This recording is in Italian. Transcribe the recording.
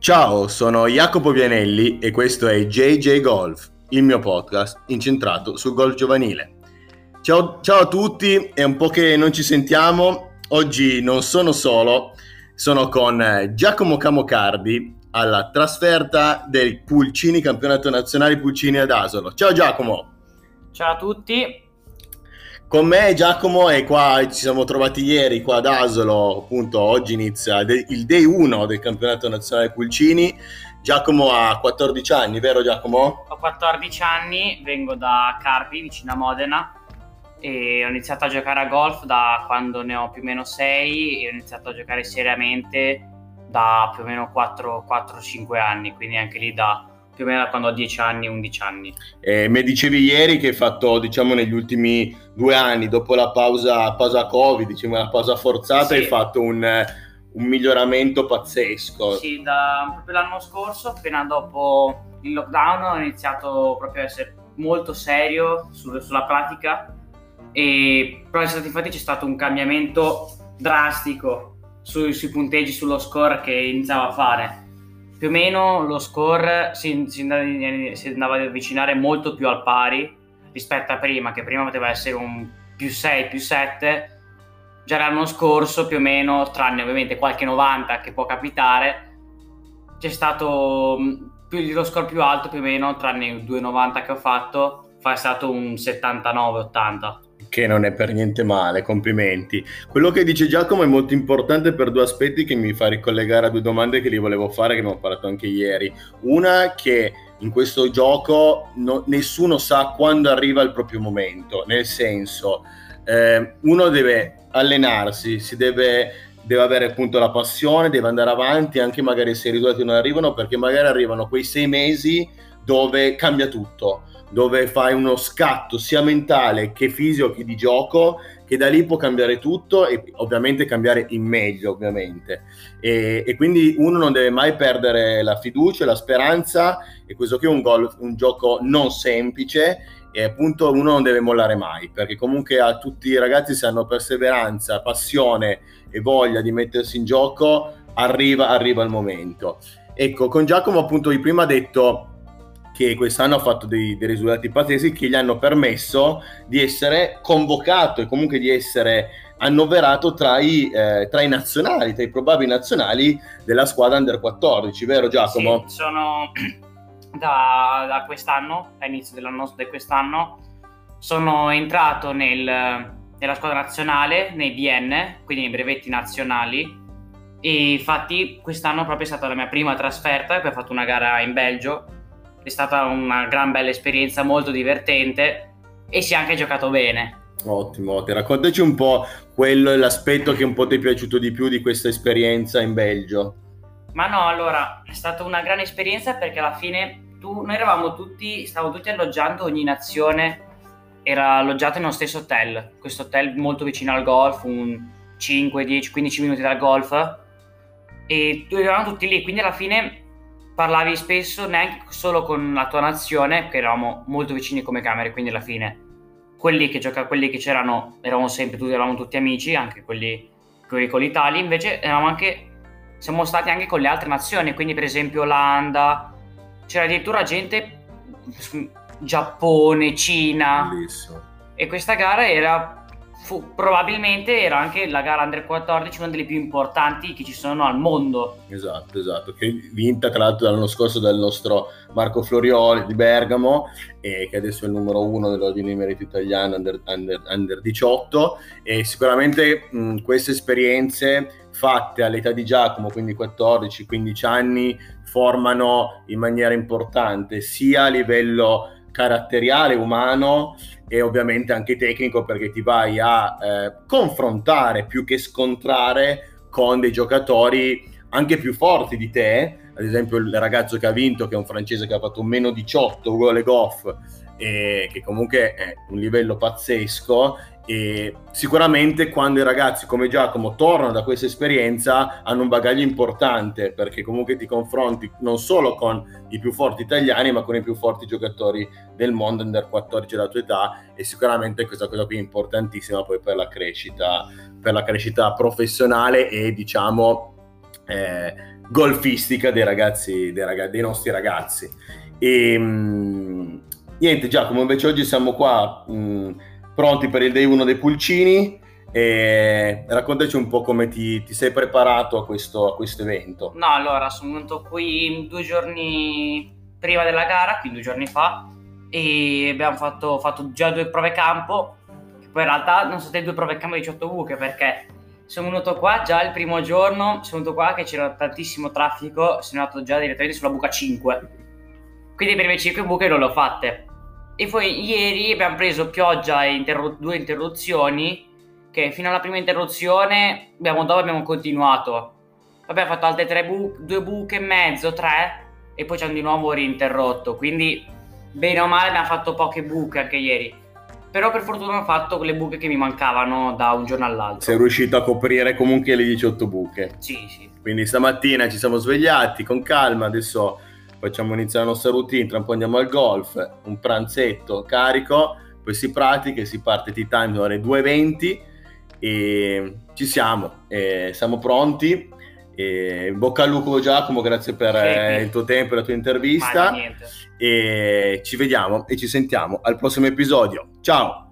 Ciao, sono Jacopo Vianelli e questo è JJ Golf, il mio podcast incentrato sul golf giovanile. Ciao, ciao a tutti, è un po' che non ci sentiamo. Oggi non sono solo, sono con Giacomo Camocardi alla trasferta del Pulcini, campionato nazionale Pulcini ad Asolo. Ciao Giacomo! Ciao a tutti, con me Giacomo e qua ci siamo trovati ieri qua ad Asolo, appunto oggi inizia il day 1 del campionato nazionale Pulcini. Giacomo ha 14 anni, vero Giacomo? Ho 14 anni, vengo da Carpi, vicino a Modena e ho iniziato a giocare a golf da quando ne ho più o meno 6 e ho iniziato a giocare seriamente da più o meno 4-5 anni, quindi anche lì da più o meno da quando ho 10 anni, 11 anni. Eh, mi dicevi ieri che hai fatto, diciamo, negli ultimi due anni, dopo la pausa, pausa Covid, diciamo, la pausa forzata, sì. hai fatto un, un, miglioramento pazzesco. Sì, da, proprio l'anno scorso, appena dopo il lockdown, ho iniziato proprio a essere molto serio su, sulla pratica e però infatti c'è stato un cambiamento drastico sui, sui punteggi, sullo score che iniziavo a fare più o meno lo score si, si, andava, si, andava, ad avvicinare molto più al pari rispetto a prima, che prima poteva essere un più 6, più 7. Già l'anno scorso, più o meno, tranne ovviamente qualche 90 che può capitare, c'è stato più, lo score più alto, più o meno, tranne i 2,90 che ho fatto, è stato un 79-80 che non è per niente male, complimenti. Quello che dice Giacomo è molto importante per due aspetti che mi fa ricollegare a due domande che gli volevo fare, che abbiamo parlato anche ieri. Una che in questo gioco no, nessuno sa quando arriva il proprio momento, nel senso eh, uno deve allenarsi, si deve, deve avere appunto la passione, deve andare avanti, anche magari se i risultati non arrivano, perché magari arrivano quei sei mesi dove cambia tutto dove fai uno scatto sia mentale che fisico che di gioco che da lì può cambiare tutto e ovviamente cambiare in meglio ovviamente. E, e quindi uno non deve mai perdere la fiducia, la speranza e questo qui è un, golf, un gioco non semplice e appunto uno non deve mollare mai perché comunque a tutti i ragazzi se hanno perseveranza, passione e voglia di mettersi in gioco arriva, arriva il momento. Ecco con Giacomo appunto prima ha detto che quest'anno ha fatto dei, dei, risultati pazzeschi che gli hanno permesso di essere convocato e comunque di essere annoverato tra i, eh, tra i nazionali, tra i probabili nazionali della squadra under 14, vero Giacomo? Sì, sono da, da quest'anno, all'inizio dell'anno di quest'anno, sono entrato nel, nella squadra nazionale, nei BN, quindi nei brevetti nazionali, e infatti quest'anno proprio è stata la mia prima trasferta, poi ho fatto una gara in Belgio è stata una gran bella esperienza, molto divertente e si è anche giocato bene. Ottimo, ottimo. Raccontaci un po' quello è l'aspetto che un po' ti è piaciuto di più di questa esperienza in Belgio. Ma no, allora, è stata una gran esperienza perché alla fine tu, noi eravamo tutti, stavamo tutti alloggiando, ogni nazione era alloggiata in uno stesso hotel, questo hotel molto vicino al golf, un 5, 10, 15 minuti dal golf e eravamo tutti lì, quindi alla fine parlavi spesso neanche solo con la tua nazione, che eravamo molto vicini come camere, quindi alla fine quelli che gioca, quelli che c'erano eravamo sempre tutti, eravamo tutti amici, anche quelli, quelli con l'Italia, invece eravamo anche, siamo stati anche con le altre nazioni, quindi per esempio Olanda, c'era addirittura gente, Giappone, Cina, Bellissimo. e questa gara era fu, probabilmente era anche la gara Under 14 una delle più importanti che ci sono al mondo. Esatto, esatto, che vinta tra l'altro l'anno scorso dal nostro Marco Florioli di Bergamo, e che adesso è il numero uno dell'ordine di merito italiano under, under, under 18 e sicuramente mh, queste esperienze fatte all'età di Giacomo, quindi 14-15 anni, formano in maniera importante sia a livello caratteriale, umano e ovviamente anche tecnico perché ti vai a eh, confrontare più che scontrare con dei giocatori anche più forti di te, ad esempio il ragazzo che ha vinto che è un francese che ha fatto un meno 18 uguale Goff e che comunque è un livello pazzesco e sicuramente quando i ragazzi come Giacomo tornano da questa esperienza hanno un bagaglio importante perché comunque ti confronti non solo con i più forti italiani ma con i più forti giocatori del mondo under 14 della tua età e sicuramente questa cosa qui è importantissima poi per la crescita, per la crescita professionale e diciamo eh, golfistica dei ragazzi, dei, ragazzi, dei nostri ragazzi. E mh, niente, Giacomo, invece oggi siamo qua mh, pronti per il day 1 dei pulcini. E raccontaci un po' come ti, ti sei preparato a questo, a questo, evento. No, allora sono venuto qui due giorni prima della gara, quindi due giorni fa, e abbiamo fatto, fatto già due prove campo. Poi in realtà non sono state due prove campo di 18 buche perché sono venuto qua già il primo giorno, sono venuto qua che c'era tantissimo traffico, sono andato già direttamente sulla buca 5. Quindi le prime 5 buche non le ho fatte. E poi ieri abbiamo preso pioggia e interru- due interruzioni, che fino alla prima interruzione, abbiamo, dopo abbiamo continuato. Abbiamo fatto altre tre bu- due buche e mezzo, tre, e poi ci hanno di nuovo rinterrotto. Quindi, bene o male, abbiamo fatto poche buche anche ieri. Però per fortuna ho fatto quelle buche che mi mancavano da un giorno all'altro. Sei riuscito a coprire comunque le 18 buche. Sì, sì. Quindi stamattina ci siamo svegliati con calma, adesso facciamo iniziare la nostra routine, tra un po' andiamo al golf, un pranzetto carico, poi si pratica e si parte tea time ore 2.20 e ci siamo, e siamo pronti. E bocca al lupo Giacomo, grazie per eh, il tuo tempo e la tua intervista. E ci vediamo e ci sentiamo al prossimo episodio. Ciao!